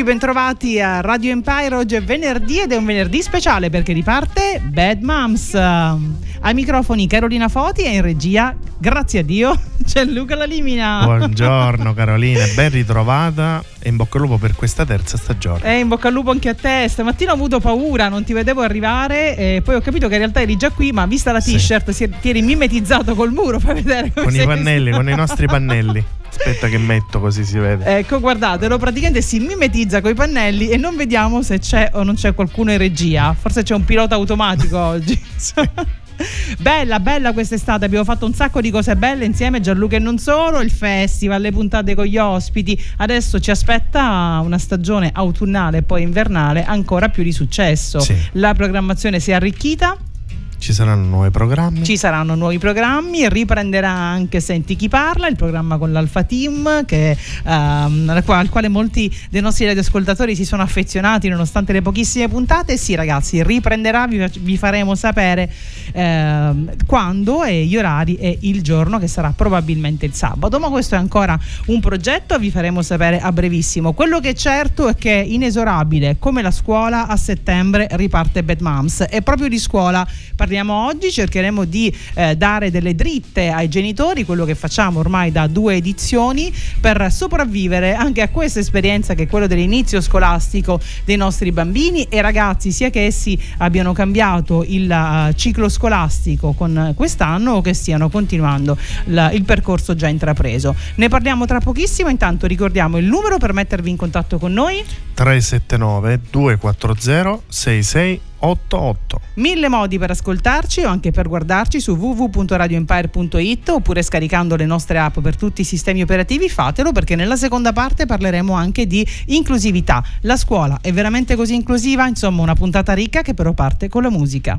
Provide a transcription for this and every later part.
Amici, bentrovati a Radio Empire. Oggi è venerdì ed è un venerdì speciale perché riparte Bad Moms. Ai microfoni Carolina Foti e in regia, grazie a Dio, c'è Luca Lalimina. Buongiorno Carolina, ben ritrovata e in bocca al lupo per questa terza stagione. E in bocca al lupo anche a te. Stamattina ho avuto paura, non ti vedevo arrivare e poi ho capito che in realtà eri già qui, ma vista la t-shirt sì. ti eri mimetizzato col muro, fai vedere Con i pannelli, con i nostri pannelli. Aspetta che metto così si vede. Ecco, guardatelo, praticamente si mimetizza con i pannelli e non vediamo se c'è o non c'è qualcuno in regia. Forse c'è un pilota automatico oggi. Bella, bella quest'estate, abbiamo fatto un sacco di cose belle insieme, Gianluca e non solo, il festival, le puntate con gli ospiti. Adesso ci aspetta una stagione autunnale e poi invernale ancora più di successo. Sì. La programmazione si è arricquita ci saranno nuovi programmi. Ci saranno nuovi programmi, riprenderà anche Senti chi parla, il programma con l'Alfa Team, che, um, al quale molti dei nostri radioascoltatori si sono affezionati nonostante le pochissime puntate. Sì ragazzi, riprenderà, vi, vi faremo sapere eh, quando e gli orari e il giorno che sarà probabilmente il sabato, ma questo è ancora un progetto, vi faremo sapere a brevissimo. Quello che è certo è che è inesorabile, come la scuola a settembre riparte Bad Moms e proprio di scuola parliamo parliamo oggi, cercheremo di eh, dare delle dritte ai genitori, quello che facciamo ormai da due edizioni, per sopravvivere anche a questa esperienza che è quella dell'inizio scolastico dei nostri bambini e ragazzi, sia che essi abbiano cambiato il uh, ciclo scolastico con quest'anno o che stiano continuando la, il percorso già intrapreso. Ne parliamo tra pochissimo, intanto ricordiamo il numero per mettervi in contatto con noi. 379 240 66 88. Mille modi per ascoltarci o anche per guardarci su www.radioempire.it oppure scaricando le nostre app per tutti i sistemi operativi, fatelo perché nella seconda parte parleremo anche di inclusività. La scuola è veramente così inclusiva? Insomma, una puntata ricca che però parte con la musica.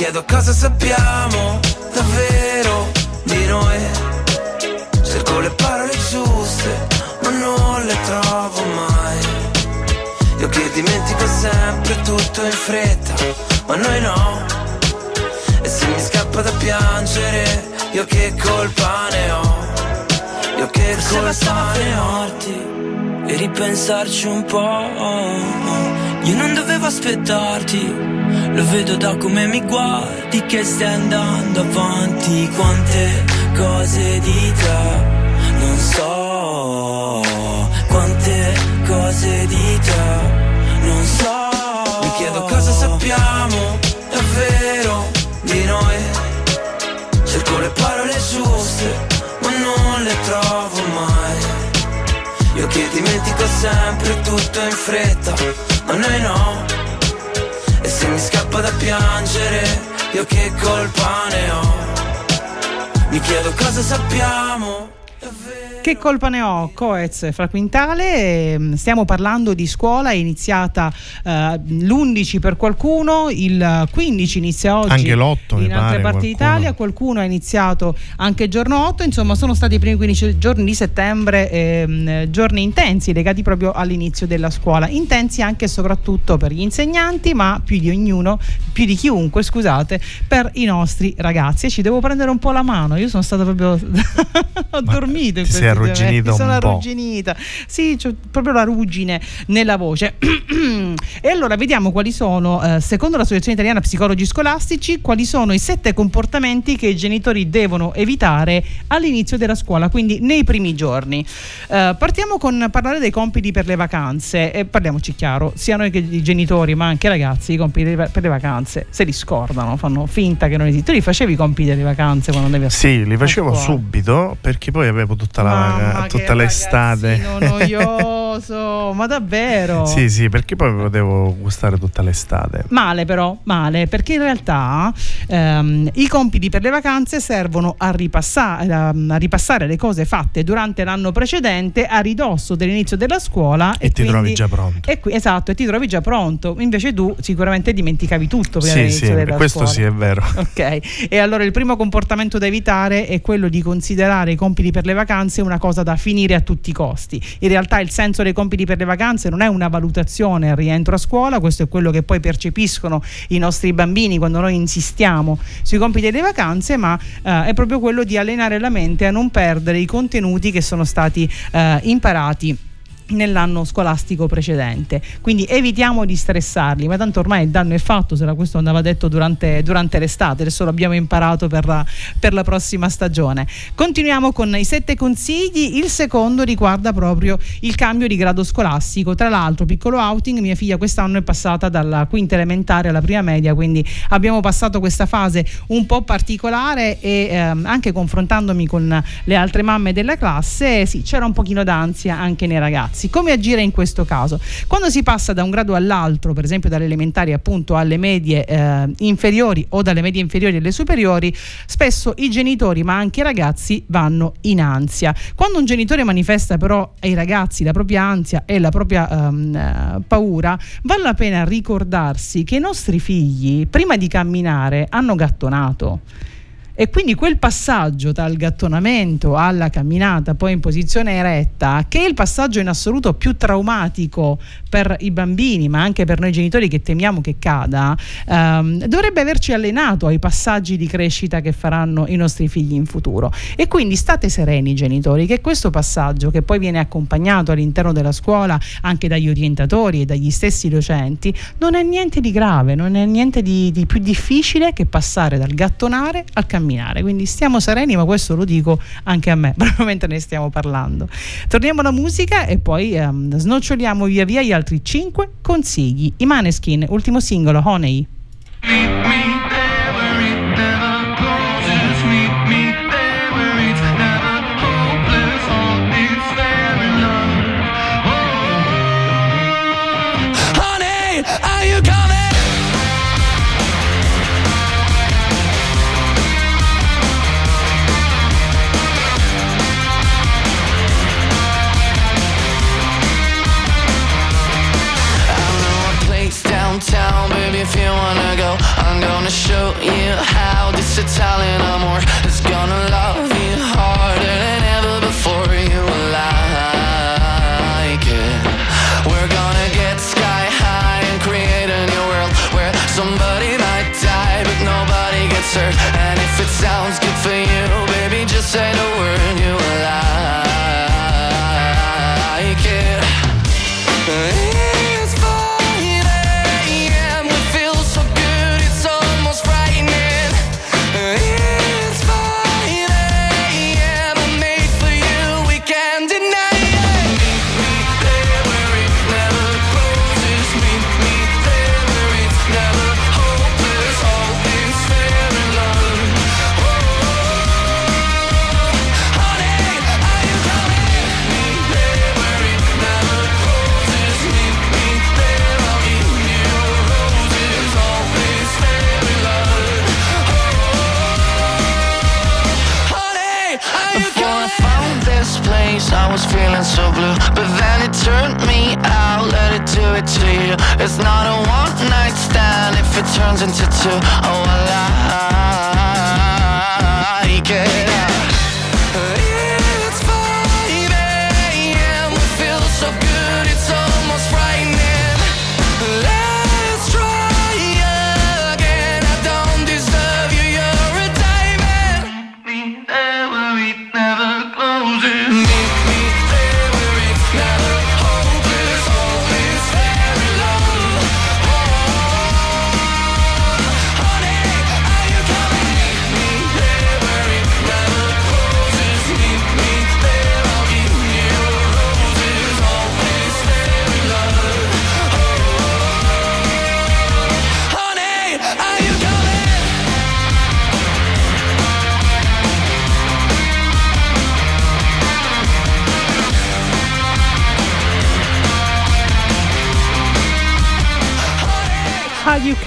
chiedo cosa sappiamo davvero di noi. Cerco le parole giuste ma non le trovo mai. Io che dimentico sempre tutto in fretta ma noi no. E se mi scappa da piangere io che colpa ne ho? Io che Forse colpa ne ho? e ripensarci un po' Io non dovevo aspettarti, lo vedo da come mi guardi che stai andando avanti. Quante cose di te non so, quante cose di te non so. Mi chiedo cosa sappiamo davvero di noi. Cerco le parole giuste, ma non le trovo che dimentico sempre tutto in fretta ma noi no. E se mi scappa da piangere, io che colpa ne ho? Mi chiedo cosa sappiamo davvero. Che colpa ne ho? Coez fra Quintale, ehm, stiamo parlando di scuola, è iniziata eh, l'11 per qualcuno, il 15 inizia oggi anche l'8 in altre parti d'Italia, qualcuno ha iniziato anche il giorno 8, insomma sono stati i primi 15 giorni di settembre, ehm, giorni intensi legati proprio all'inizio della scuola, intensi anche e soprattutto per gli insegnanti, ma più di ognuno, più di chiunque, scusate, per i nostri ragazzi. ci devo prendere un po' la mano, io sono stata proprio... ho dormito in questo arrugginita sono arrugginita. Sì, c'è proprio la ruggine nella voce. e allora vediamo quali sono, eh, secondo l'Associazione Italiana Psicologi Scolastici, quali sono i sette comportamenti che i genitori devono evitare all'inizio della scuola, quindi nei primi giorni. Eh, partiamo con parlare dei compiti per le vacanze e parliamoci chiaro, sia noi che i genitori, ma anche i ragazzi, i compiti per le vacanze se li scordano, fanno finta che non esistono. Tu li facevi i compiti delle vacanze quando andavi a Sì, li facevo subito perché poi avevo tutta la Mamma, tutta l'estate. Noioso, ma davvero? Sì, sì, perché poi potevo gustare tutta l'estate. Male però, male, perché in realtà ehm, i compiti per le vacanze servono a ripassare, a, a ripassare, le cose fatte durante l'anno precedente a ridosso dell'inizio della scuola. E, e ti quindi, trovi già pronto. E qui, esatto, e ti trovi già pronto. Invece tu sicuramente dimenticavi tutto prima sì, dell'inizio sì, della questo scuola. sì è vero. Ok, e allora il primo comportamento da evitare è quello di considerare i compiti per le vacanze una cosa da finire a tutti i costi. In realtà il senso dei compiti per le vacanze non è una valutazione al rientro a scuola, questo è quello che poi percepiscono i nostri bambini quando noi insistiamo sui compiti delle vacanze, ma eh, è proprio quello di allenare la mente a non perdere i contenuti che sono stati eh, imparati nell'anno scolastico precedente. Quindi evitiamo di stressarli, ma tanto ormai il danno è fatto, se questo andava detto durante, durante l'estate, adesso l'abbiamo imparato per la, per la, prossima stagione. Continuiamo con i sette consigli, il secondo riguarda proprio il cambio di grado scolastico, tra l'altro piccolo outing, mia figlia quest'anno è passata dalla quinta elementare alla prima media, quindi abbiamo passato questa fase un po' particolare e ehm, anche confrontandomi con le altre mamme della classe, sì, c'era un pochino d'ansia anche nei ragazzi ragazzi. Come agire in questo caso? Quando si passa da un grado all'altro, per esempio dalle elementari appunto alle medie eh, inferiori o dalle medie inferiori alle superiori, spesso i genitori ma anche i ragazzi vanno in ansia. Quando un genitore manifesta però ai ragazzi la propria ansia e la propria um, paura, vale la pena ricordarsi che i nostri figli prima di camminare hanno gattonato e quindi quel passaggio dal gattonamento alla camminata poi in posizione eretta, che è il passaggio in assoluto più traumatico per i bambini, ma anche per noi genitori che temiamo che cada, ehm, dovrebbe averci allenato ai passaggi di crescita che faranno i nostri figli in futuro. E quindi state sereni genitori che questo passaggio che poi viene accompagnato all'interno della scuola anche dagli orientatori e dagli stessi docenti non è niente di grave, non è niente di, di più difficile che passare dal gattonare al camminare camminare. Quindi stiamo sereni, ma questo lo dico anche a me, proprio mentre ne stiamo parlando. Torniamo alla musica e poi um, snoccioliamo via via gli altri 5 consigli. I Maneskin, ultimo singolo, Honey. I'm gonna show you how this Italian amor is gonna love do it to you. It's not a one night stand. If it turns into two Oh, I like it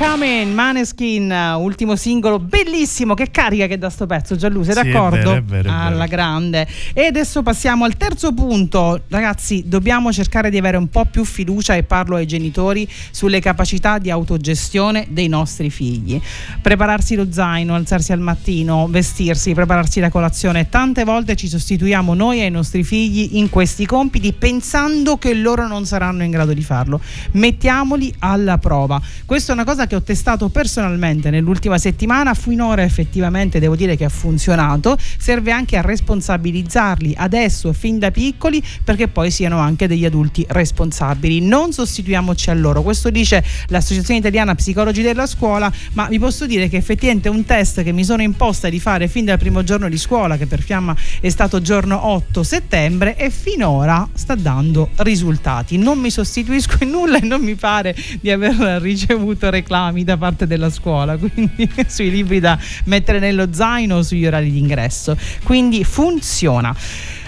Coming, Maneskin, ultimo singolo bellissimo, che carica che da sto pezzo, Gianlu, sei sì, d'accordo? È vero, è vero, è vero. Alla grande. E adesso passiamo al terzo punto. Ragazzi, dobbiamo cercare di avere un po' più fiducia, e parlo ai genitori, sulle capacità di autogestione dei nostri figli. Prepararsi lo zaino, alzarsi al mattino, vestirsi, prepararsi la colazione. Tante volte ci sostituiamo noi ai nostri figli in questi compiti pensando che loro non saranno in grado di farlo. Mettiamoli alla prova. Questa è una cosa che ho testato personalmente nell'ultima settimana, finora effettivamente devo dire che ha funzionato, serve anche a responsabilizzarli adesso fin da piccoli perché poi siano anche degli adulti responsabili. Non sostituiamoci a loro, questo dice l'Associazione Italiana Psicologi della Scuola, ma vi posso dire che effettivamente un test che mi sono imposta di fare fin dal primo giorno di scuola, che per Fiamma è stato giorno 8 settembre, e finora sta dando risultati. Non mi sostituisco in nulla e non mi pare di aver ricevuto reclami da parte della scuola, quindi sui libri da mettere nello zaino o sugli orari di ingresso. Quindi funziona.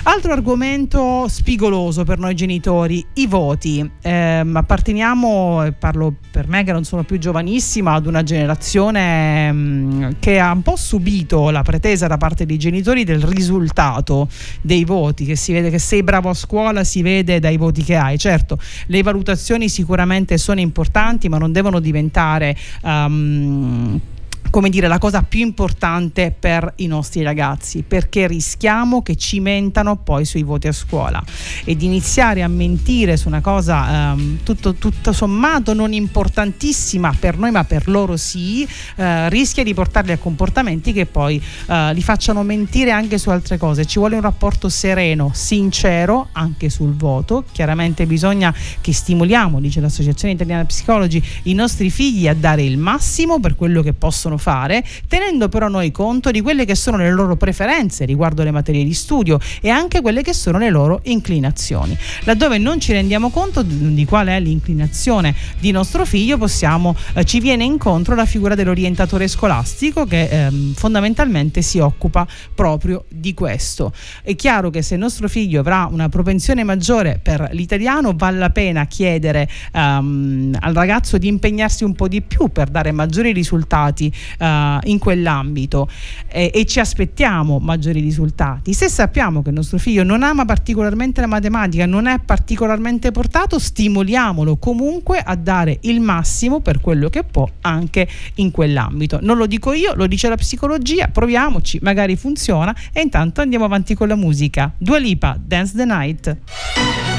Altro argomento spigoloso per noi genitori, i voti. Eh, apparteniamo, parlo per me che non sono più giovanissima, ad una generazione mh, mm, che ha un po' subito la pretesa da parte dei genitori del risultato dei voti, che si vede che sei bravo a scuola, si vede dai voti che hai. Certo, le valutazioni sicuramente sono importanti, ma non devono diventare... Um, come dire, la cosa più importante per i nostri ragazzi, perché rischiamo che ci mentano poi sui voti a scuola ed iniziare a mentire su una cosa ehm, tutto, tutto, sommato non importantissima per noi, ma per loro sì, eh, rischia di portarli a comportamenti che poi eh, li facciano mentire anche su altre cose. Ci vuole un rapporto sereno, sincero anche sul voto. Chiaramente bisogna che stimoliamo, dice l'Associazione Italiana Psicologi, i nostri figli a dare il massimo per quello che possono fare, tenendo però noi conto di quelle che sono le loro preferenze riguardo le materie di studio e anche quelle che sono le loro inclinazioni. Laddove non ci rendiamo conto di qual è l'inclinazione di nostro figlio, possiamo, eh, ci viene incontro la figura dell'orientatore scolastico che ehm, fondamentalmente si occupa proprio di questo. È chiaro che se il nostro figlio avrà una propensione maggiore per l'italiano, vale la pena chiedere ehm, al ragazzo di impegnarsi un po' di più per dare maggiori risultati uh, in quell'ambito eh, e ci aspettiamo maggiori risultati. Se sappiamo che il nostro figlio non ama particolarmente la matematica, non è particolarmente portato, stimoliamolo comunque a dare il massimo per quello che può anche in quell'ambito. Non lo dico io, lo dice la psicologia, proviamoci, magari funziona e intanto andiamo avanti con la musica. Dua Lipa, Dance the Night.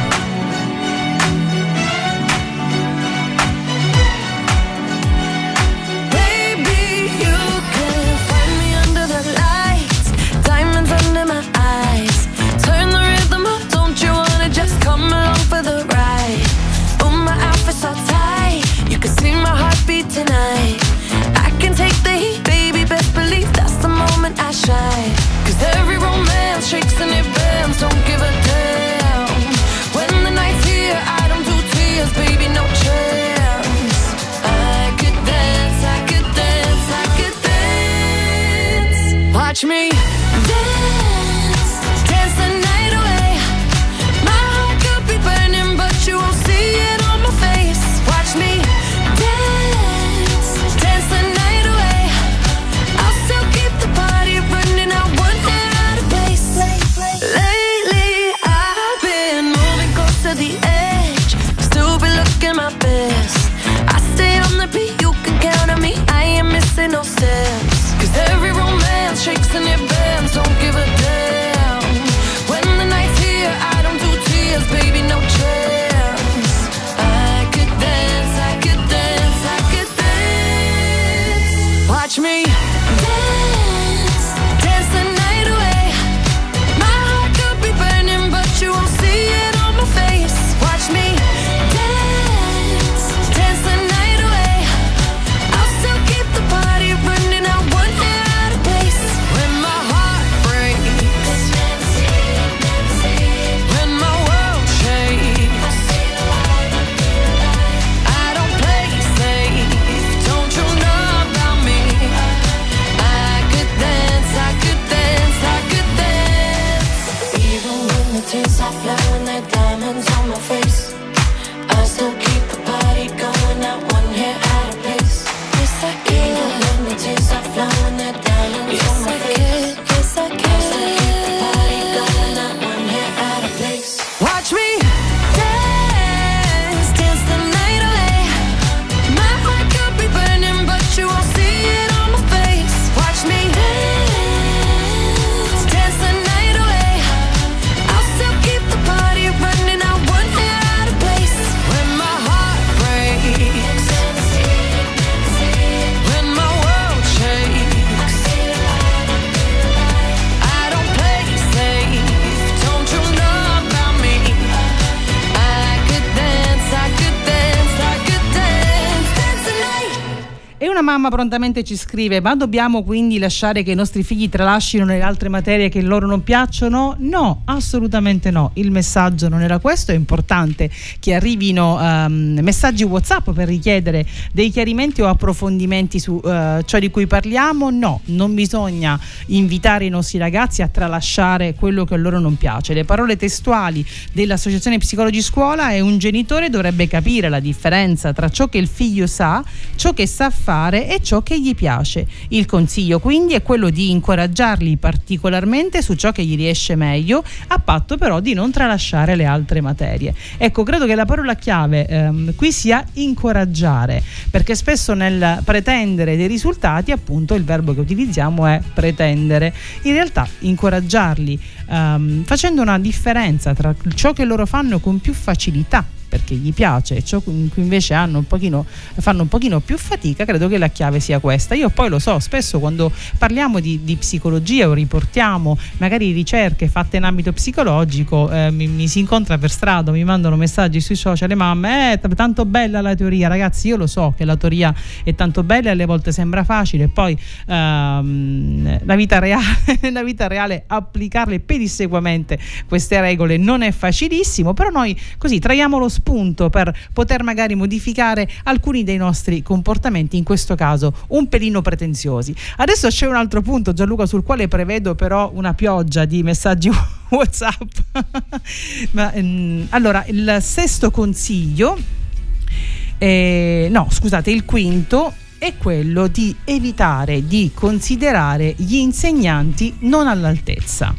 Mamma prontamente ci scrive: Ma dobbiamo quindi lasciare che i nostri figli tralascino nelle altre materie che loro non piacciono? No, assolutamente no. Il messaggio non era questo. È importante che arrivino um, messaggi WhatsApp per richiedere dei chiarimenti o approfondimenti su uh, ciò di cui parliamo. No, non bisogna invitare i nostri ragazzi a tralasciare quello che a loro non piace. Le parole testuali dell'Associazione Psicologi Scuola è un genitore dovrebbe capire la differenza tra ciò che il figlio sa, ciò che sa fare e ciò che gli piace. Il consiglio quindi è quello di incoraggiarli particolarmente su ciò che gli riesce meglio, a patto però di non tralasciare le altre materie. Ecco, credo che la parola chiave ehm, qui sia incoraggiare, perché spesso nel pretendere dei risultati, appunto, il verbo che utilizziamo è pretendere. In realtà incoraggiarli ehm, facendo una differenza tra ciò che loro fanno con più facilità perché gli piace e ciò in cui invece un pochino, fanno un pochino più fatica, credo che la chiave sia questa. Io poi lo so, spesso quando parliamo di, di psicologia o riportiamo magari ricerche fatte in ambito psicologico, eh, mi, mi, si incontra per strada, mi mandano messaggi sui social, le mamme, eh, tanto bella la teoria, ragazzi, io lo so che la teoria è tanto bella e alle volte sembra facile, poi ehm, la, vita reale, la vita reale applicarle pedissequamente queste regole non è facilissimo, però noi così traiamo lo spunto per poter magari modificare alcuni dei nostri comportamenti, in questo caso un pelino pretenziosi. Adesso c'è un altro punto, Gianluca, sul quale prevedo però una pioggia di messaggi WhatsApp. Ma, ehm, allora, il sesto consiglio, eh, no, scusate, il quinto è quello di evitare di considerare gli insegnanti non all'altezza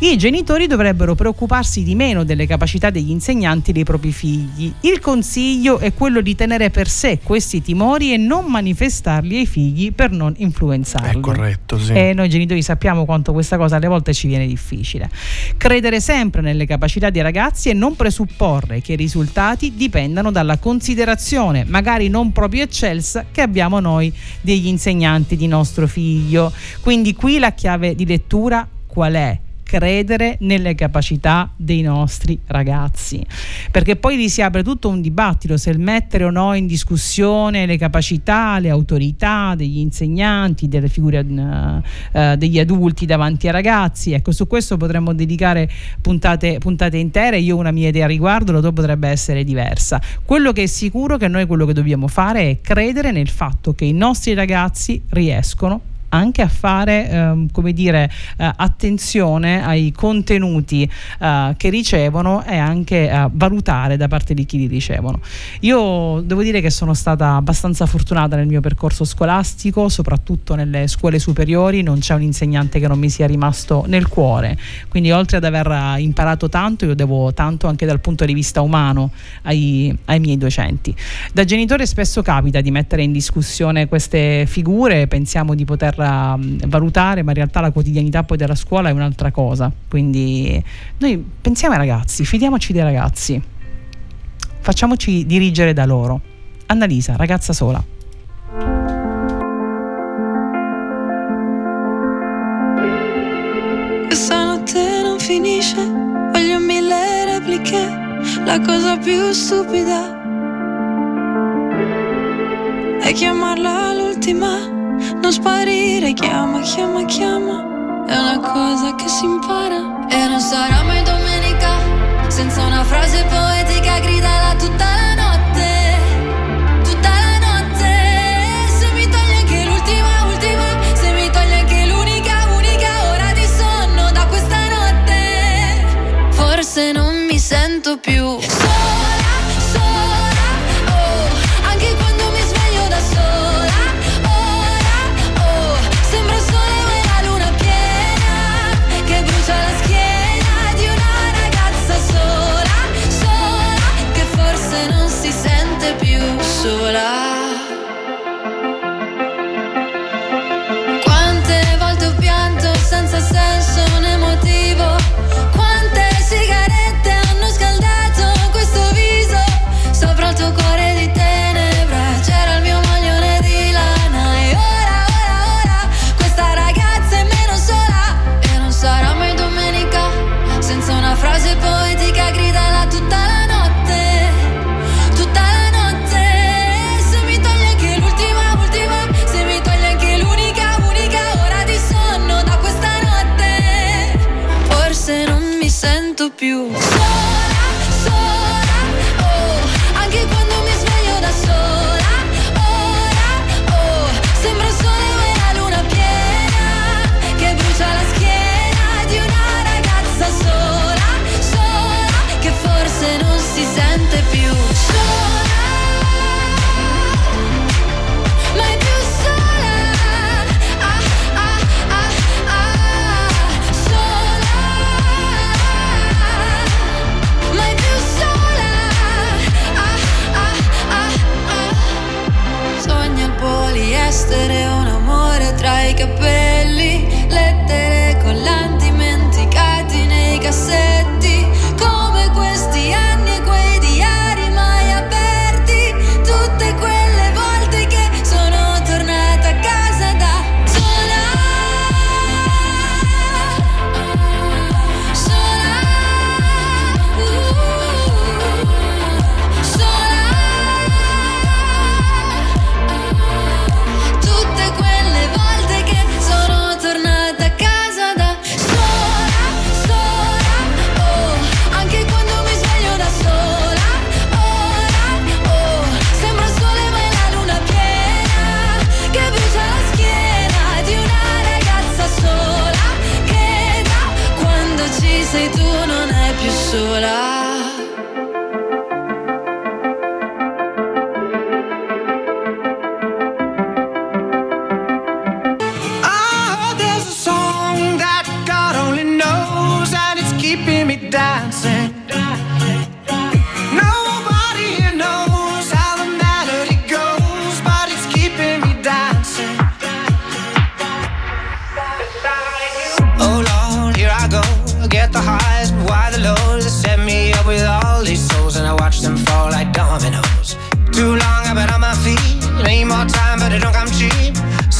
i genitori dovrebbero preoccuparsi di meno delle capacità degli insegnanti dei propri figli. Il consiglio è quello di tenere per sé questi timori e non manifestarli ai figli per non influenzarli. È corretto, sì. E noi genitori sappiamo quanto questa cosa alle volte ci viene difficile. Credere sempre nelle capacità dei ragazzi e non presupporre che i risultati dipendano dalla considerazione, magari non proprio eccelsa, che abbiamo noi degli insegnanti di nostro figlio. Quindi qui la chiave di lettura qual è? Credere nelle capacità dei nostri ragazzi. Perché poi lì si apre tutto un dibattito se mettere o no in discussione le capacità, le autorità degli insegnanti, delle figure uh, uh, degli adulti davanti ai ragazzi. Ecco su questo potremmo dedicare puntate, puntate intere. Io ho una mia idea a riguardo la tua potrebbe essere diversa. Quello che è sicuro che noi quello che dobbiamo fare è credere nel fatto che i nostri ragazzi riescono anche a fare ehm, come dire eh, attenzione ai contenuti eh, che ricevono e anche a valutare da parte di chi li ricevono. Io devo dire che sono stata abbastanza fortunata nel mio percorso scolastico, soprattutto nelle scuole superiori, non c'è un insegnante che non mi sia rimasto nel cuore. Quindi oltre ad aver imparato tanto, io devo tanto anche dal punto di vista umano ai, ai miei docenti. Da genitore spesso capita di mettere in discussione queste figure, pensiamo di poter mm, valutare, ma in realtà la quotidianità poi della scuola è un'altra cosa. Quindi noi pensiamo ai ragazzi, fidiamoci dei ragazzi, facciamoci dirigere da loro. Annalisa, ragazza sola. Questa notte non finisce, voglio mille repliche, la cosa più stupida è chiamarla l'ultima non sparire, chiama, chiama, chiama. È una cosa che si impara. E non sarà mai domenica senza una frase poetica gridala tutta la notte. Tutta la notte. Se mi togli anche l'ultima, ultima. Se mi togli anche l'unica, unica ora di sonno da questa notte. Forse non mi sento più.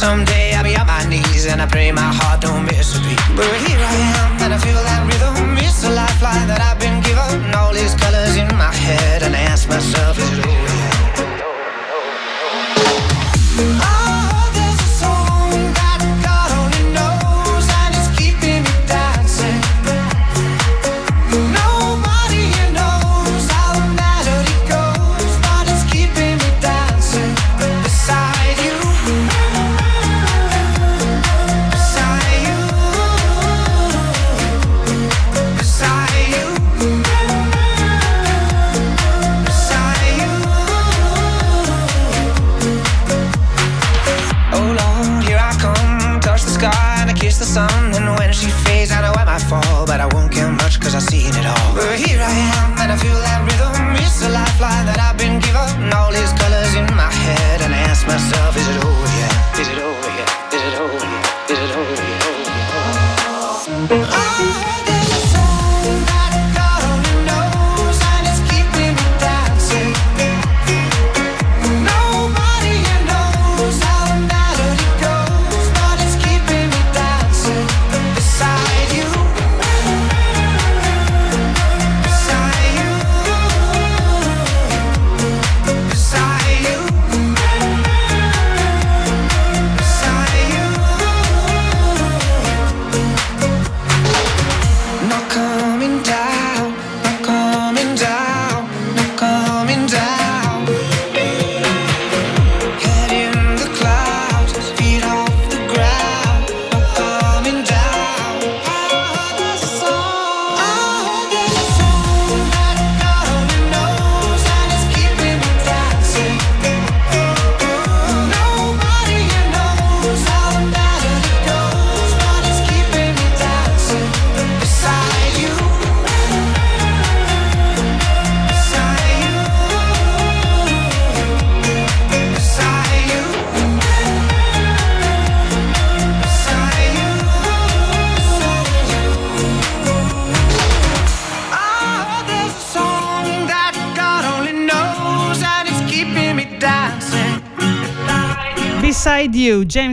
Someday I'll be on my knees and I pray my heart don't miss a beat. But here I am and I feel like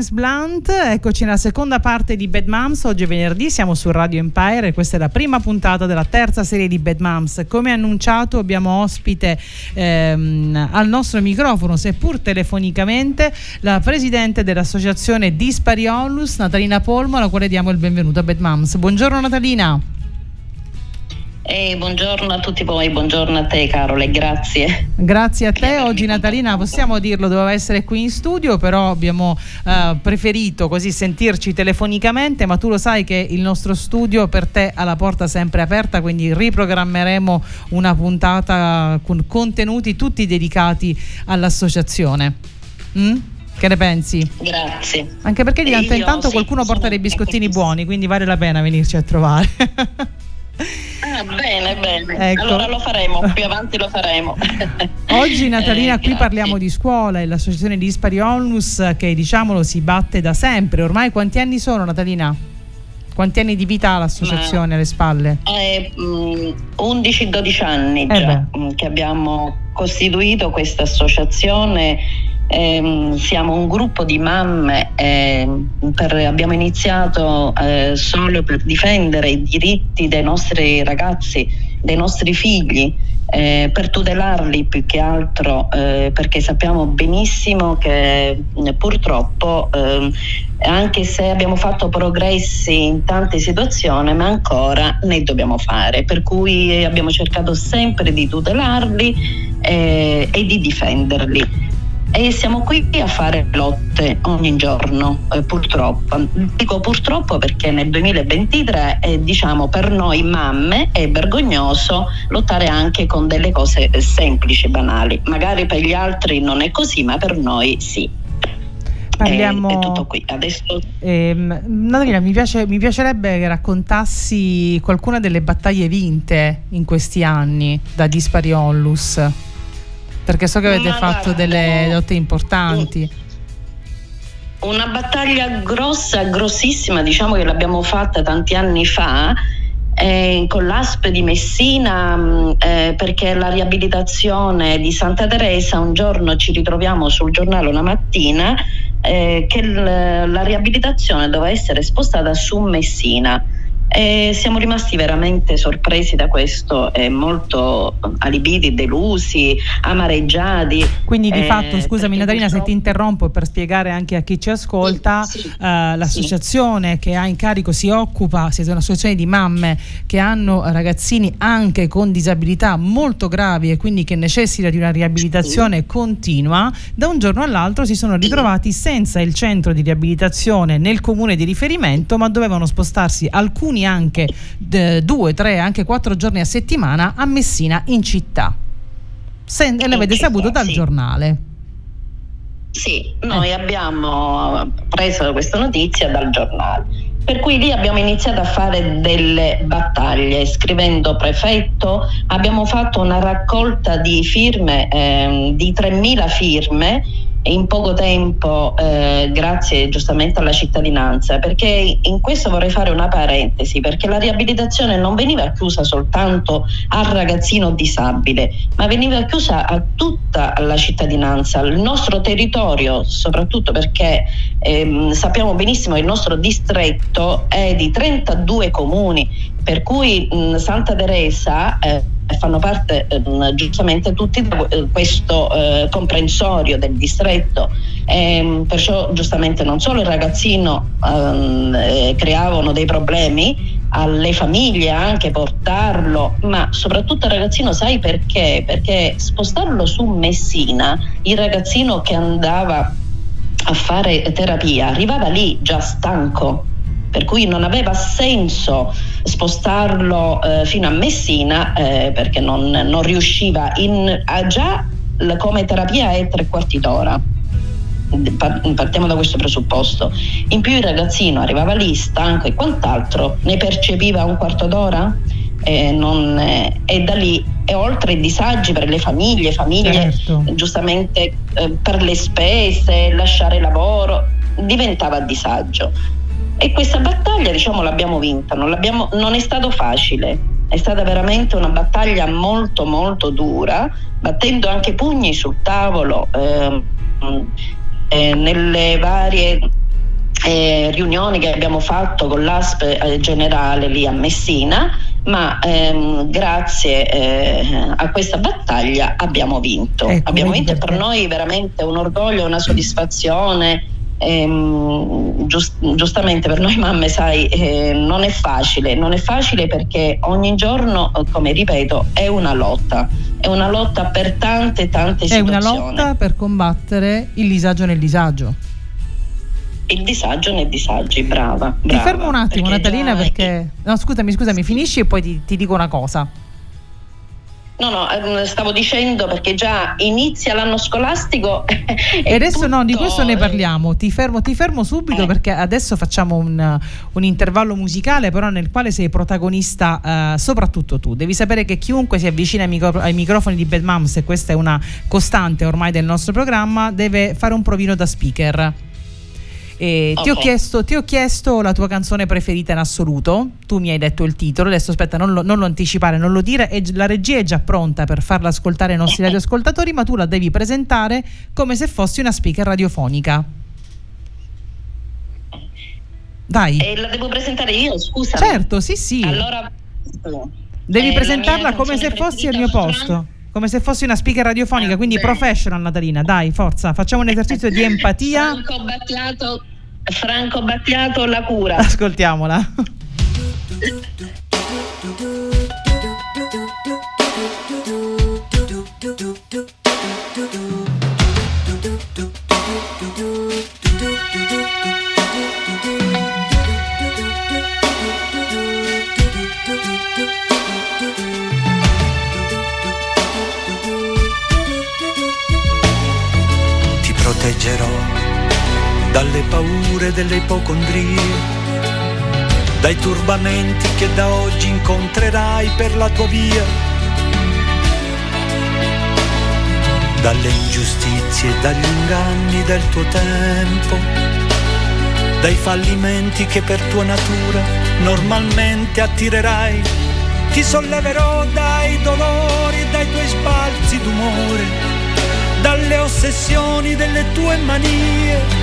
James Blunt, eccoci nella seconda parte di Bad Moms, oggi è venerdì, siamo su Radio Empire e questa è la prima puntata della terza serie di Bad Moms. Come annunciato abbiamo ospite ehm, al nostro microfono, seppur telefonicamente, la presidente dell'associazione Dispariolus, Natalina Polmo, alla quale diamo il benvenuto a Bad Moms. Buongiorno Natalina. Buongiorno. E buongiorno a tutti voi, buongiorno a te Carole, grazie. Grazie a te, oggi Natalina possiamo dirlo, doveva essere qui in studio, però abbiamo uh, preferito così sentirci telefonicamente, ma tu lo sai che il nostro studio per te ha la porta sempre aperta, quindi riprogrammeremo una puntata con contenuti tutti dedicati all'associazione. Mm? Che ne pensi? Grazie. Anche perché di tanto in tanto qualcuno porta dei biscottini buoni, quindi vale la pena venirci a trovare. Ah, bene, bene. Ecco. Allora lo faremo, più avanti lo faremo. Oggi Natalina, eh, qui parliamo di scuola e l'associazione Dispari Onlus che diciamolo si batte da sempre. Ormai quanti anni sono Natalina? Quanti anni di vita ha l'associazione Ma, alle spalle? Eh, 11-12 anni già mm, che abbiamo costituito questa associazione eh, siamo un gruppo di mamme, eh, per, abbiamo iniziato eh, solo per difendere i diritti dei nostri ragazzi, dei nostri figli, eh, per tutelarli più che altro eh, perché sappiamo benissimo che eh, purtroppo anche se abbiamo fatto progressi in tante situazioni ma ancora ne dobbiamo fare. Per cui abbiamo cercato sempre di tutelarli e di difenderli e siamo qui a fare lotte ogni giorno, eh, purtroppo. Dico purtroppo perché nel 2023 eh, diciamo per noi mamme è vergognoso lottare anche con delle cose semplici, banali. Magari per gli altri non è così, ma per noi sì. Parliamo... È, è tutto qui. Adesso... Ehm, Natalina, mi, piace, mi piacerebbe che raccontassi qualcuna delle battaglie vinte in questi anni da Dispari Onlus. Perché so che avete Ma fatto guarda, delle lotte importanti. Una battaglia grossa, grossissima, diciamo che l'abbiamo fatta tanti anni fa. Eh, con l'ASP di Messina mm, eh, perché la riabilitazione di Santa Teresa un giorno ci ritroviamo sul giornale una mattina eh, che l- la riabilitazione doveva essere spostata su Messina e siamo rimasti veramente sorpresi da questo e molto alibiti, delusi, amareggiati. Quindi di eh, fatto, scusami Natalina purtroppo... se ti interrompo per spiegare anche a chi ci ascolta, sì, sì, eh, l'associazione sì. che ha in carico, si occupa, siete un'associazione di mamme che hanno ragazzini anche con disabilità molto gravi e quindi che necessita di una riabilitazione continua, da un giorno all'altro si sono ritrovati senza il centro di riabilitazione nel comune di riferimento, ma dovevano spostarsi alcuni anche d- due, tre, anche quattro giorni a settimana a Messina in città. Sen- e l'avete saputo dal sì. giornale. Sì, noi eh. abbiamo preso questa notizia dal giornale. Per cui lì abbiamo iniziato a fare delle battaglie, scrivendo prefetto, abbiamo fatto una raccolta di firme, eh, di 3.000 firme in poco tempo, eh, grazie giustamente alla cittadinanza, perché in questo vorrei fare una parentesi, perché la riabilitazione non veniva chiusa soltanto al ragazzino disabile, ma veniva chiusa a tutta la cittadinanza, al nostro territorio, soprattutto perché ehm, sappiamo benissimo che il nostro distretto è di 32 comuni, per cui mh, Santa Teresa eh, fanno parte eh, giustamente tutti di eh, questo eh, comprensorio del distretto. E, perciò giustamente non solo il ragazzino ehm, eh, creavano dei problemi alle famiglie anche portarlo, ma soprattutto il ragazzino sai perché? Perché spostarlo su Messina, il ragazzino che andava a fare terapia arrivava lì già stanco per cui non aveva senso spostarlo eh, fino a Messina eh, perché non, non riusciva in, già come terapia è tre quarti d'ora partiamo da questo presupposto. In più il ragazzino arrivava lì stanco e quant'altro, ne percepiva un quarto d'ora e, non, eh, e da lì e oltre ai disagi per le famiglie, famiglie certo. giustamente eh, per le spese, lasciare lavoro, diventava disagio. E questa battaglia, diciamo, l'abbiamo vinta, non, l'abbiamo, non è stato facile, è stata veramente una battaglia molto molto dura, battendo anche pugni sul tavolo eh, eh, nelle varie eh, riunioni che abbiamo fatto con l'ASP eh, generale lì a Messina, ma ehm, grazie eh, a questa battaglia abbiamo vinto. Ecco, abbiamo vinto per noi veramente un orgoglio, una soddisfazione ehm, giust- giustamente per noi mamme, sai, eh, non è facile, non è facile perché ogni giorno, come ripeto, è una lotta, è una lotta per tante, tante È situazioni. una lotta per combattere il disagio nel disagio. Il disagio nei disagi, brava. Ti brava. fermo un attimo, Perché Natalina, già- perché. No, scusami, scusami, finisci e poi ti, ti dico una cosa. No, no, ehm, stavo dicendo perché già inizia l'anno scolastico E adesso no, di questo ne parliamo. Ti fermo, ti fermo subito Eh. perché adesso facciamo un, un intervallo musicale, però nel quale sei protagonista eh, soprattutto tu. Devi sapere che chiunque si avvicina ai, micro- ai microfoni di Bad Moms, e questa è una costante ormai del nostro programma, deve fare un provino da speaker. E ti, ho Ok. chiesto, ti ho chiesto la tua canzone preferita in assoluto, tu mi hai detto il titolo, adesso aspetta non lo, non lo anticipare, non lo dire, e la regia è già pronta per farla ascoltare ai nostri radioascoltatori, ma tu la devi presentare come se fossi una speaker radiofonica. Vai. E la devo presentare io, scusa. Certo, sì, sì. Allora Devi eh, la presentarla come se fossi al mio posto. Come se fossi una speaker radiofonica, Ah, quindi professional Natalina, dai, forza, facciamo un esercizio di empatia. Franco Battiato, Franco Battiato, la cura. Ascoltiamola. dalle paure delle ipocondrie, dai turbamenti che da oggi incontrerai per la tua via, dalle ingiustizie e dagli inganni del tuo tempo, dai fallimenti che per tua natura normalmente attirerai. Ti solleverò dai dolori dai tuoi sbalzi d'umore dalle ossessioni delle tue manie.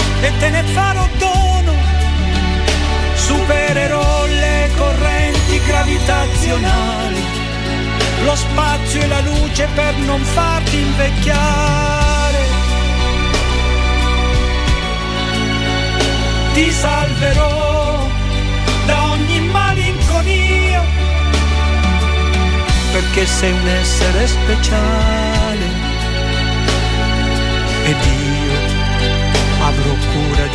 e te ne farò dono. Supererò le correnti gravitazionali, lo spazio e la luce per non farti invecchiare. Ti salverò da ogni malinconia, perché sei un essere speciale ed io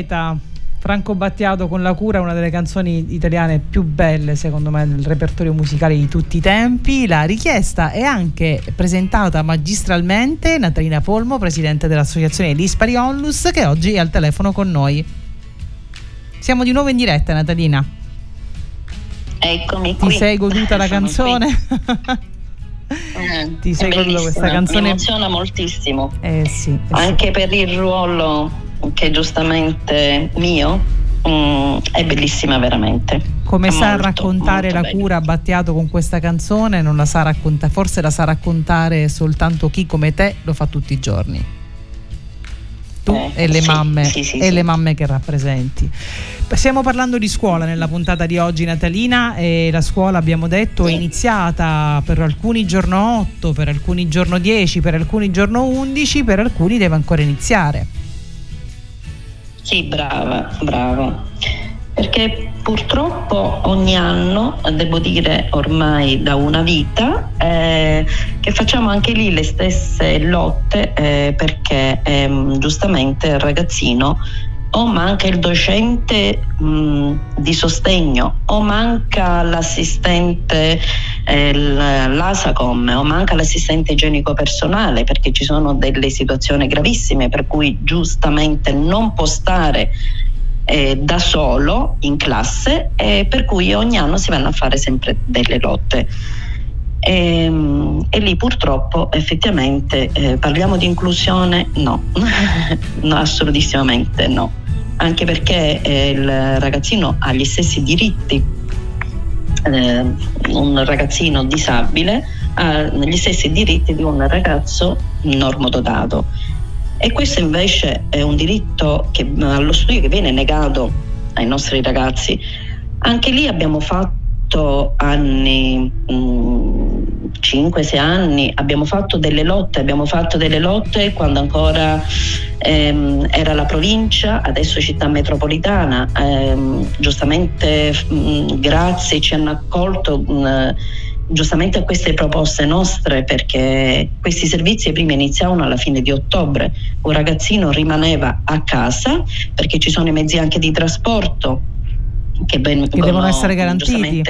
Poeta Franco Battiato con La cura, una delle canzoni italiane più belle secondo me nel repertorio musicale di tutti i tempi. La richiesta è anche presentata magistralmente Natalina Polmo, presidente dell'associazione Lispari Onlus, che oggi è al telefono con noi. Siamo di nuovo in diretta Natalina. Eccomi Ti qui. sei goduta la canzone? Eh, Ti sei goduta questa canzone? Mi emoziona moltissimo. Eh sì. eh sì. Anche per il ruolo che è giustamente mio, mm, è bellissima veramente. Come È sa molto, raccontare molto la bella. cura Battiato con questa canzone, non la sa raccontare, forse la sa raccontare soltanto chi come te lo fa tutti i giorni. Tu Eh, e le sì, mamme sì, sì, e le mamme che rappresenti. Stiamo parlando di scuola nella puntata di oggi Natalina e la scuola abbiamo detto è iniziata per alcuni giorno 8, per alcuni giorno 10, per alcuni giorno 11, per alcuni deve ancora iniziare. Sì, brava, brava. Perché purtroppo ogni anno, devo dire ormai da una vita, eh, che facciamo anche lì le stesse lotte eh, perché ehm, giustamente il ragazzino o manca il docente mh, di sostegno o manca l'assistente eh, l'ASACOM o manca l'assistente igienico personale perché ci sono delle situazioni gravissime per cui giustamente non può stare eh, da solo in classe e per cui ogni anno si vanno a fare sempre delle lotte. E, e lì purtroppo effettivamente eh, parliamo di inclusione? No, no assolutissimamente no, anche perché eh, il ragazzino ha gli stessi diritti, eh, un ragazzino disabile ha gli stessi diritti di un ragazzo normodotato e questo invece è un diritto che, allo studio che viene negato ai nostri ragazzi. Anche lì abbiamo fatto anni, 5-6 anni, abbiamo fatto delle lotte, abbiamo fatto delle lotte quando ancora ehm, era la provincia, adesso città metropolitana. Ehm, giustamente mh, grazie, ci hanno accolto. Mh, giustamente a queste proposte nostre perché questi servizi prima iniziavano alla fine di ottobre, un ragazzino rimaneva a casa perché ci sono i mezzi anche di trasporto che, ben, Che devono essere garantiti.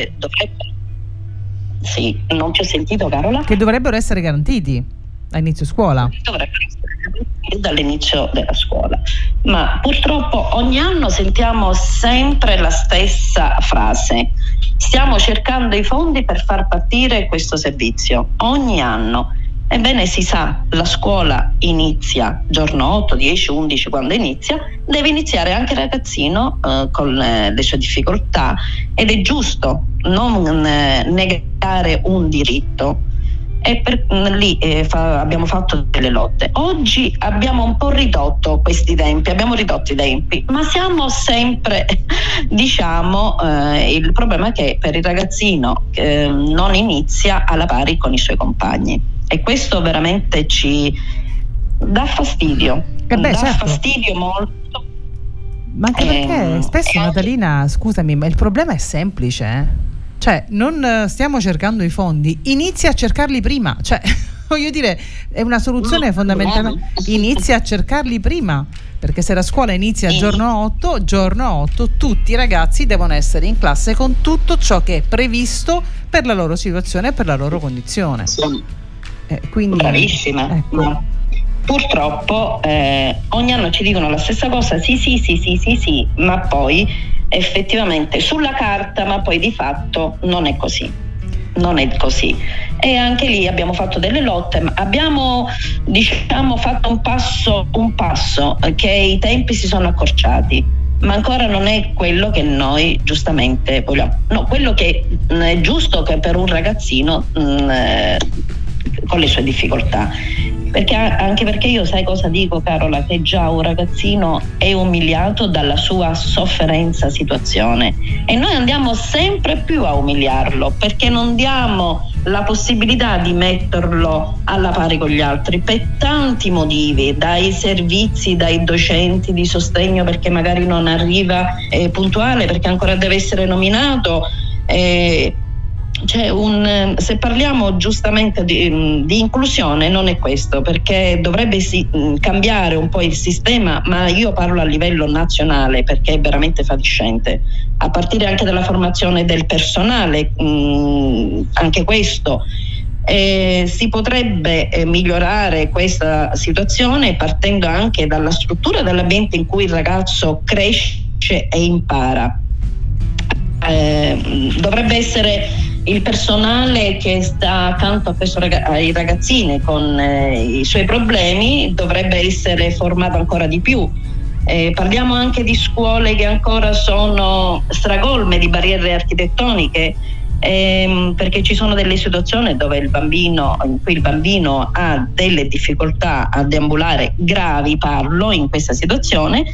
Sì, non ti ho sentito Carola? Che dovrebbero essere garantiti a inizio scuola. dovrebbero essere garantiti dall'inizio della scuola. Ma purtroppo ogni anno sentiamo sempre la stessa frase. Stiamo cercando i fondi per far partire questo servizio. Ogni anno. Ebbene si sa, la scuola inizia giorno 8, 10, 11 quando inizia, deve iniziare anche il ragazzino eh, con le, le sue difficoltà ed è giusto non eh, negare un diritto e per, lì eh, fa- abbiamo fatto delle lotte. Oggi abbiamo un po' ridotto questi tempi, abbiamo ridotto i tempi, ma siamo sempre, diciamo, eh, il problema è che per il ragazzino eh, non inizia alla pari con i suoi compagni e questo veramente ci dà fastidio. Eh beh, dà certo. fastidio molto. Ma anche perché Ehm, spesso, e- Natalina, scusami, ma il problema è semplice. eh. Cioè, non eh, stiamo cercando i fondi, inizia a cercarli prima. Cioè, voglio dire, è una soluzione No, fondamentale. Inizia a cercarli prima. Perché se la scuola inizia Sì. giorno 8, giorno 8 tutti i ragazzi devono essere in classe con tutto ciò che è previsto per la loro situazione e per la loro condizione. Eh, quindi, Bravissima. Ecco. Ma purtroppo eh, ogni anno ci dicono la stessa cosa, sì, sì, sì, sì, sì, sì, ma poi effettivamente sulla carta, ma poi di fatto non è così. Non è così. E anche lì abbiamo fatto delle lotte, ma abbiamo diciamo fatto un passo, un passo che i tempi si sono accorciati, ma ancora non è quello che noi giustamente vogliamo. No, quello che mh, è giusto che per un ragazzino mh, eh, con le sue difficoltà. Perché, anche perché io sai cosa dico Carola, che già un ragazzino è umiliato dalla sua sofferenza situazione e noi andiamo sempre più a umiliarlo perché non diamo la possibilità di metterlo alla pari con gli altri per tanti motivi, dai servizi, dai docenti di sostegno perché magari non arriva eh, puntuale, perché ancora deve essere nominato. eh, un, se parliamo giustamente di, di, inclusione non è questo, perché dovrebbe si, cambiare un po' il sistema, ma io parlo a livello nazionale perché è veramente fatiscente, a partire anche dalla formazione del personale, mh, anche questo. Eh, si potrebbe eh, migliorare questa situazione partendo anche dalla struttura dell'ambiente in cui il ragazzo cresce e impara. Eh, dovrebbe essere il personale che sta accanto ai ragazzini con eh, i suoi problemi dovrebbe essere formato ancora di più. Eh, parliamo anche di scuole che ancora sono stragolme di barriere architettoniche ehm, perché ci sono delle situazioni il bambino, in cui il bambino ha delle difficoltà a deambulare gravi, parlo in questa situazione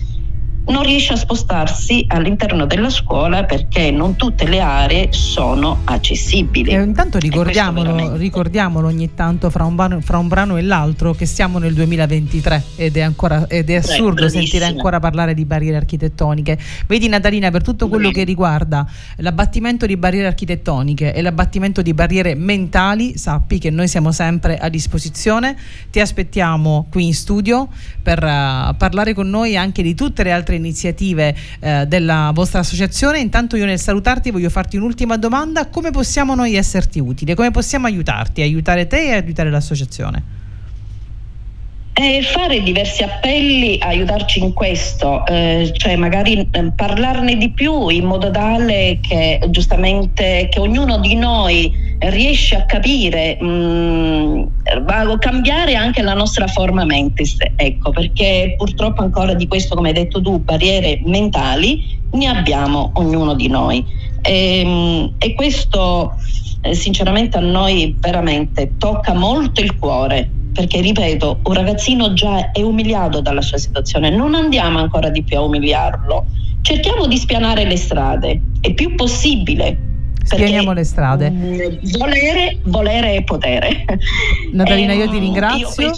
non riesce a spostarsi all'interno della scuola perché non tutte le aree sono accessibili. E intanto ricordiamolo, ricordiamolo ogni tanto fra un, brano, fra un, brano, e l'altro che siamo nel 2023 ed è, ancora, ed è assurdo Beh, sentire ancora parlare di barriere architettoniche. Vedi Natalina, per tutto quello che riguarda l'abbattimento di barriere architettoniche e l'abbattimento di barriere mentali, sappi che noi siamo sempre a disposizione. Ti aspettiamo qui in studio per uh, parlare con noi anche di tutte le altre iniziative eh, della vostra associazione. Intanto io nel salutarti voglio farti un'ultima domanda, come possiamo noi esserti utili? Come possiamo aiutarti, aiutare te e aiutare l'associazione? E fare diversi appelli, aiutarci in questo, eh, cioè magari eh, parlarne di più in modo tale che giustamente che ognuno di noi riesce a capire, mh, mm, cambiare anche la nostra forma mentis, ecco, perché purtroppo ancora di questo, come hai detto tu, barriere mentali ne abbiamo ognuno di noi. E, ehm, e questo eh, sinceramente a noi veramente tocca molto il cuore perché ripeto, un ragazzino già è umiliato dalla sua situazione, non andiamo ancora di più a umiliarlo. Cerchiamo di spianare le strade, è più possibile. Spianiamo le strade. Volere, volere e potere. Natalina, io ti ringrazio. Io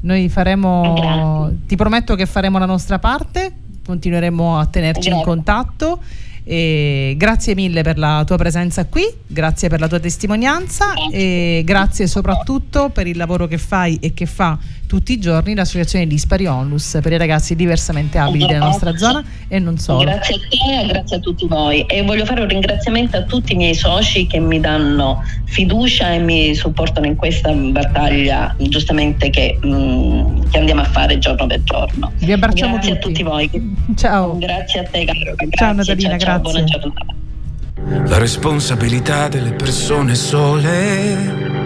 Noi faremo, ti prometto che faremo la nostra parte, continueremo a tenerci Grazie. in contatto e grazie mille per la tua presenza qui, grazie per la tua testimonianza e grazie soprattutto per il lavoro che fai e che fa tutti i giorni l'associazione Dispari Onlus per i ragazzi diversamente abili della nostra zona e non solo. Grazie a te e grazie a tutti voi e voglio fare un ringraziamento a tutti i miei soci che mi danno fiducia e mi supportano in questa battaglia giustamente che, mh, mm, che andiamo a fare giorno per giorno. Vi abbracciamo grazie tutti. a tutti voi. Ciao. Grazie a te caro. Grazie, ciao Natalina, ciao, grazie. Ciao, La responsabilità delle persone sole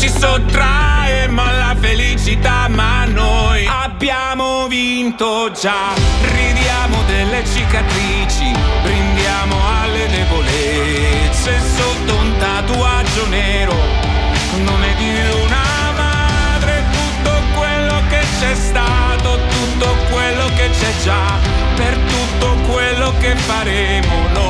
ci sottraemo alla felicità, ma noi abbiamo vinto già. Ridiamo delle cicatrici, brindiamo alle debolezze sotto un tatuaggio nero. Nome di una madre, tutto quello che c'è stato, tutto quello che c'è già, per tutto quello che faremo noi.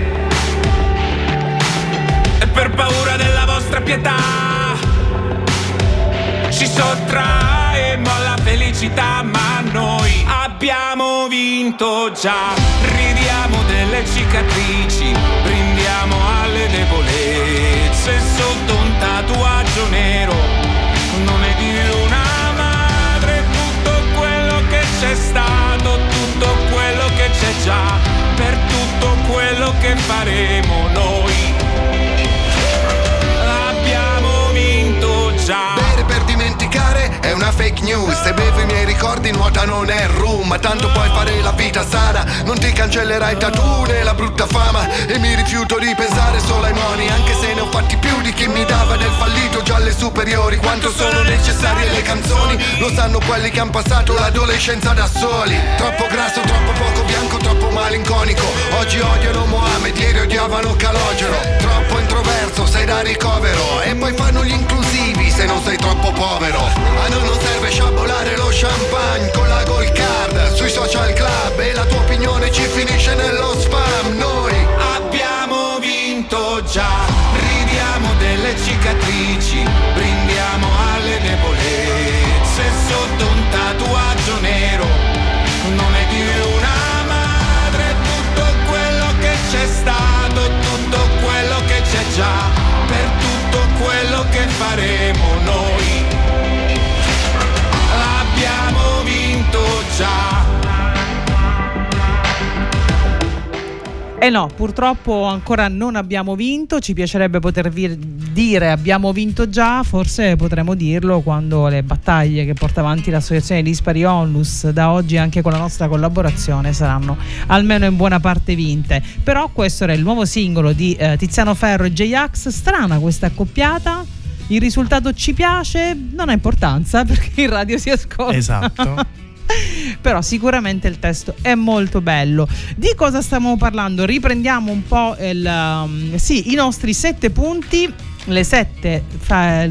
per paura della vostra pietà ci sottraemmo alla felicità, ma noi abbiamo vinto già. Ridiamo delle cicatrici, brindiamo alle debolezze sotto un tatuaggio nero. Non è di una madre tutto quello che c'è stato, tutto quello che c'è già, per tutto quello che faremo noi è una fake news Se bevo i miei ricordi nuota non è rum Ma tanto puoi fare la vita sana Non ti cancellerai tattoo né la brutta fama. E mi rifiuto di pensare solo ai moni Anche se ne ho fatti più di chi mi dava del fallito già alle superiori. Quanto sono necessarie le canzoni Lo sanno quelli che hanno passato l'adolescenza da soli. Troppo grasso, troppo poco bianco, troppo malinconico. Oggi odiano Mohamed, ieri odiavano Calogero. Troppo introverso, sei da ricovero sei troppo povero. A noi non serve sciabolare lo champagne con la gold card. Sui social club e la tua opinione ci finisce nello spam. Noi Abbiamo vinto già, ridiamo delle cicatrici, brindiamo alle debolezze sotto un tatuaggio vinto già. E no, purtroppo ancora non abbiamo vinto, ci piacerebbe poter vir- dire abbiamo vinto già, forse potremo dirlo quando le battaglie che porta avanti l'associazione Dispari Onlus da oggi anche con la nostra collaborazione saranno almeno in buona parte vinte. Però questo era il nuovo singolo di eh, Tiziano Ferro e J-Ax, strana questa accoppiata. Il risultato ci piace, non ha importanza perché in radio si ascolta. Esatto. Però sicuramente il testo è molto bello. Di cosa stiamo parlando? Riprendiamo un po' il, um, sì, i nostri sette punti. Le sette,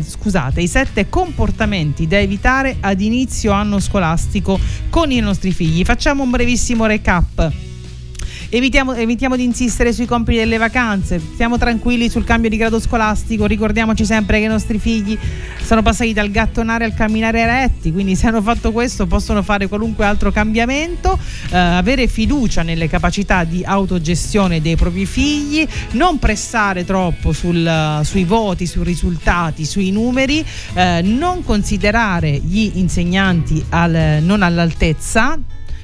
scusate, i sette comportamenti da evitare ad inizio anno scolastico con i nostri figli. Facciamo un brevissimo recap. Evitiamo, evitiamo, di insistere sui compiti delle vacanze, stiamo tranquilli sul cambio di grado scolastico, ricordiamoci sempre che i nostri figli sono passati dal gattonare al camminare eretti, quindi se hanno fatto questo possono fare qualunque altro cambiamento, eh, avere fiducia nelle capacità di autogestione dei propri figli, non pressare troppo sul, sui voti, sui risultati, sui numeri, eh, non considerare gli insegnanti al, non all'altezza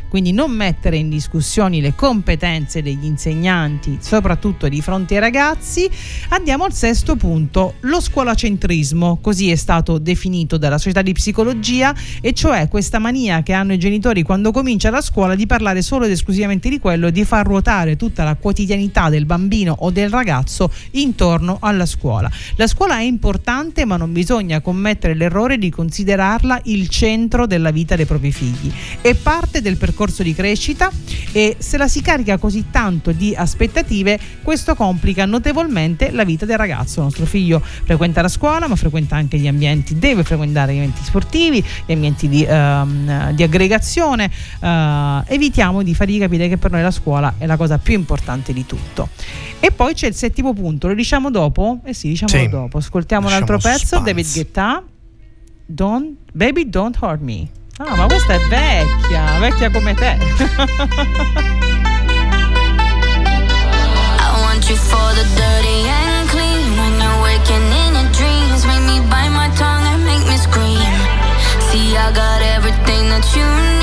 quindi non mettere in discussione le competenze degli insegnanti, soprattutto di fronte ai ragazzi. Andiamo al sesto punto, lo scuolacentrismo, così è stato definito dalla società di psicologia, e cioè questa mania che hanno i genitori quando comincia la scuola di parlare solo ed esclusivamente di quello e di far ruotare tutta la quotidianità del bambino o del ragazzo intorno alla scuola. La scuola è importante, ma non bisogna commettere l'errore di considerarla il centro della vita dei propri figli. È parte del percorso percorso di crescita e se la si carica così tanto di aspettative, questo complica notevolmente la vita del ragazzo. Il nostro figlio frequenta la scuola, ma frequenta anche gli ambienti, deve frequentare gli ambienti sportivi, gli ambienti di, ehm, di aggregazione. Eh, evitiamo di fargli capire che per noi la scuola è la cosa più importante di tutto. E poi c'è il settimo punto, lo diciamo dopo? Eh sì, diciamolo Sì. dopo. Ascoltiamo un Lasciamo altro pezzo. David Guetta. Don't, baby, don't hurt me. Ah, ma questa è vecchia, vecchia come te. I want you for the dirty and clean. When you're waking in your dreams, make me bite my tongue and make me scream. See, I got everything that you need.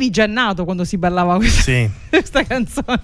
Eri già nato quando si ballava questa, Sì, questa canzone.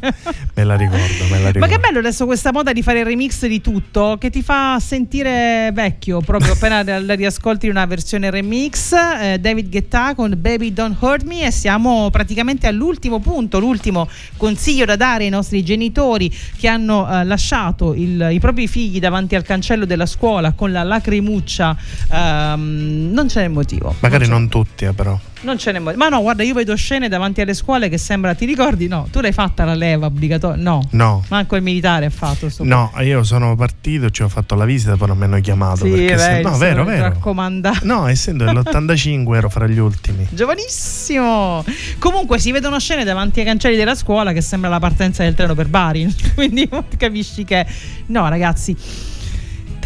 me la ricordo, me la Ma ricordo. che bello adesso questa moda di fare il remix di tutto che ti fa sentire vecchio proprio appena la riascolti in una versione remix. Eh, David Guetta con Baby Don't Hurt Me e siamo praticamente all'ultimo punto, l'ultimo consiglio da dare ai nostri genitori che hanno eh, lasciato il- i propri figli davanti al cancello della scuola con la lacrimuccia. ehm, non c'è motivo. Magari non tutti, eh, però. Non ce n'è mo- Ma no, guarda, io vedo scene davanti alle scuole che sembra, ti ricordi? No, tu l'hai fatta la leva obbligatoria? No. No. Manco il militare ha fatto No, io sono partito, ci ho fatto la visita, poi non mi hanno chiamato. Sì, perché se- beh, no, sono vero, vero. raccomandato. No, essendo dell'85 ero fra gli ultimi. Giovanissimo! Comunque si vedono scene davanti ai cancelli della scuola che sembra la partenza del treno per Bari. Quindi capisci che. No, ragazzi.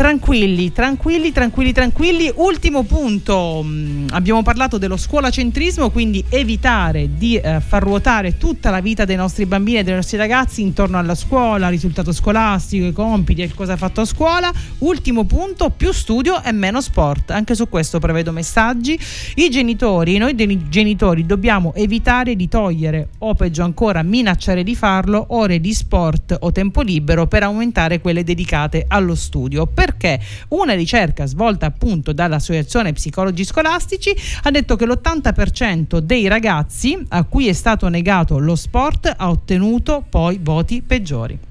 Tranquilli, tranquilli, tranquilli, tranquilli. Ultimo punto, mh, abbiamo parlato dello scuolacentrismo, quindi evitare di eh, far ruotare tutta la vita dei nostri bambini e dei nostri ragazzi intorno alla scuola, risultato scolastico, i compiti e cosa ha fatto a scuola. Ultimo punto, più studio e meno sport. Anche su questo prevedo messaggi. I genitori, noi genitori dobbiamo evitare di togliere o peggio ancora minacciare di farlo ore di sport o tempo libero per aumentare quelle dedicate allo studio. Perché una ricerca svolta appunto dall'Associazione Psicologi Scolastici ha detto che l'80% dei ragazzi a cui è stato negato lo sport ha ottenuto poi voti peggiori.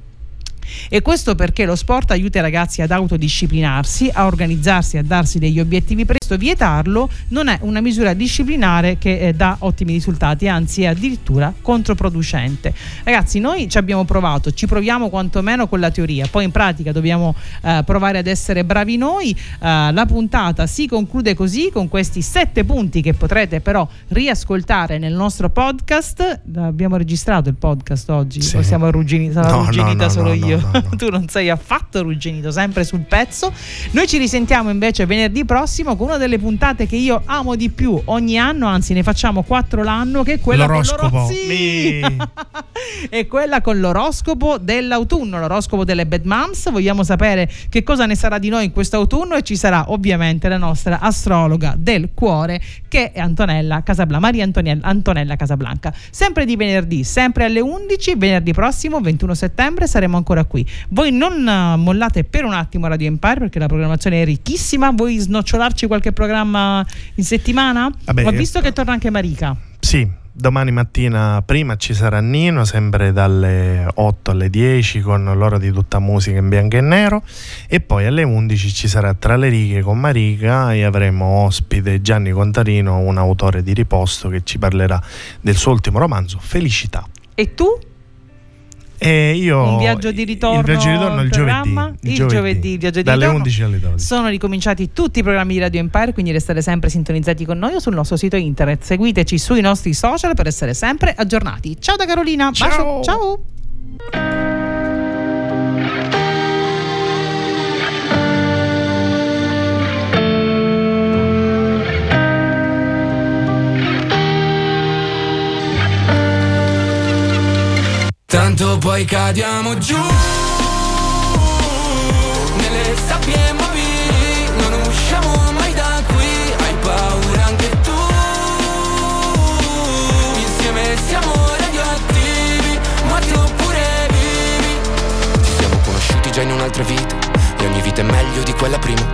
E questo perché lo sport aiuta i ragazzi ad autodisciplinarsi, a organizzarsi, a darsi degli obiettivi presto. Vietarlo non è una misura disciplinare che eh, dà ottimi risultati, anzi è addirittura controproducente. Ragazzi, noi ci abbiamo provato, ci proviamo quantomeno con la teoria, poi in pratica dobbiamo eh, provare ad essere bravi noi. Eh, la puntata si conclude così con questi sette punti che potrete però riascoltare nel nostro podcast. Abbiamo registrato il podcast oggi, Sì. o siamo arrugginiti? Sarò No, no, arrugginita no, solo no, io. No. tu non sei affatto arrugginito, sempre sul pezzo. Noi ci risentiamo invece venerdì prossimo con una delle puntate che io amo di più ogni anno, anzi ne facciamo quattro l'anno, che è quella L'oroscopo. con l'oro- Sì! è quella con l'oroscopo dell'autunno, l'oroscopo delle Bad Moms. Vogliamo sapere che cosa ne sarà di noi in questo autunno e ci sarà ovviamente la nostra astrologa del cuore che è Antonella Casablanca, Maria Antoniella- Antonella Casablanca. Sempre di venerdì, sempre alle 11, venerdì prossimo, 21 settembre, saremo ancora qui. Voi non eh, mollate per un attimo Radio Empire perché la programmazione è ricchissima. Vuoi snocciolarci qualche programma in settimana? Vabbè, Ho visto che torna anche Marica. Sì, domani mattina prima ci sarà Nino, sempre dalle 8 alle 10 con l'ora di tutta musica in bianco e nero e poi alle 11 ci sarà Tra le righe con Marica e avremo ospite Gianni Contarino, un autore di riposto che ci parlerà del suo ultimo romanzo Felicità. E tu? E io un viaggio di ritorno il viaggio di ritorno il giovedì, programma? il giovedì, il viaggio di dalle ritorno. 11 alle 12. Sono ricominciati tutti i programmi di Radio Empire, quindi restate sempre sintonizzati con noi o sul nostro sito internet. Seguiteci sui nostri social per essere sempre aggiornati. Ciao da Carolina. Bacio. Ciao. Tanto poi cadiamo giù. Nelle sabbie mobili Non usciamo mai da qui. Hai paura anche tu. Insieme siamo radioattivi Morti oppure vivi. Ci siamo conosciuti già in un'altra vita E ogni vita è meglio di quella prima.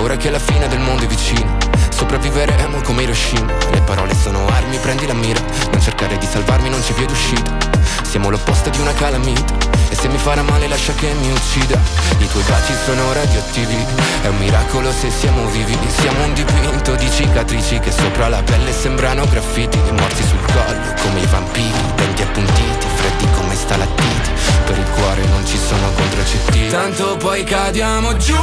Ora che la fine del mondo è vicina Sopravviveremo come Hiroshima Le parole sono armi, prendi la mira. Non cercare di salvarmi, non c'è via d'uscita. Siamo l'opposto di una calamita. E se mi farà male lascia che mi uccida. I tuoi baci sono radioattivi. È un miracolo se siamo vivi. Siamo un dipinto di cicatrici Che sopra la pelle sembrano graffiti. Morti sul collo come i vampiri. Denti appuntiti, freddi come stalattiti. Per il cuore non ci sono contraccettivi Tanto poi cadiamo giù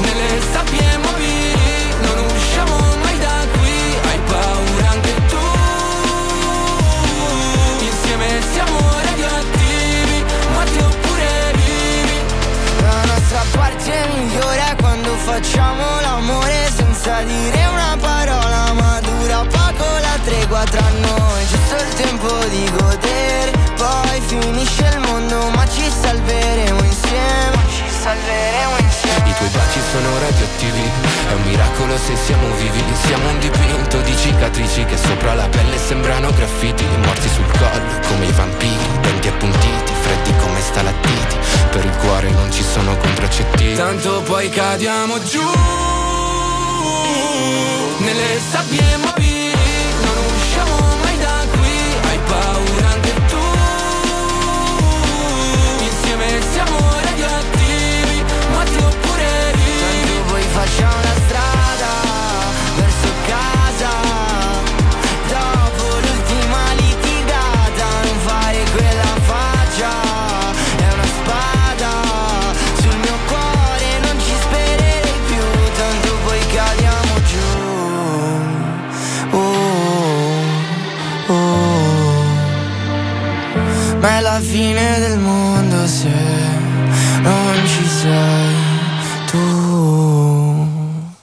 Nelle sabbie mobili Non usciamo mai da qui. Hai paura anche tu. Insieme siamo radioattivi Morti oppure vivi. La nostra parte è quando facciamo l'amore senza dire una parola ma dura poco la tregua tra noi. Giusto il tempo di godere Poi finisce il mondo ma ci salveremo insieme. Ci salveremo insieme I tuoi baci sono radioattivi. È un miracolo se siamo vivi. Siamo un dipinto di cicatrici che sopra la pelle sembrano graffiti. Morti sul collo come i vampiri Denti appuntiti, freddi come stalattiti. Per il cuore non ci sono contraccettivi Tanto poi cadiamo giù. Nelle sabbie mobili la fine del mondo se non ci sei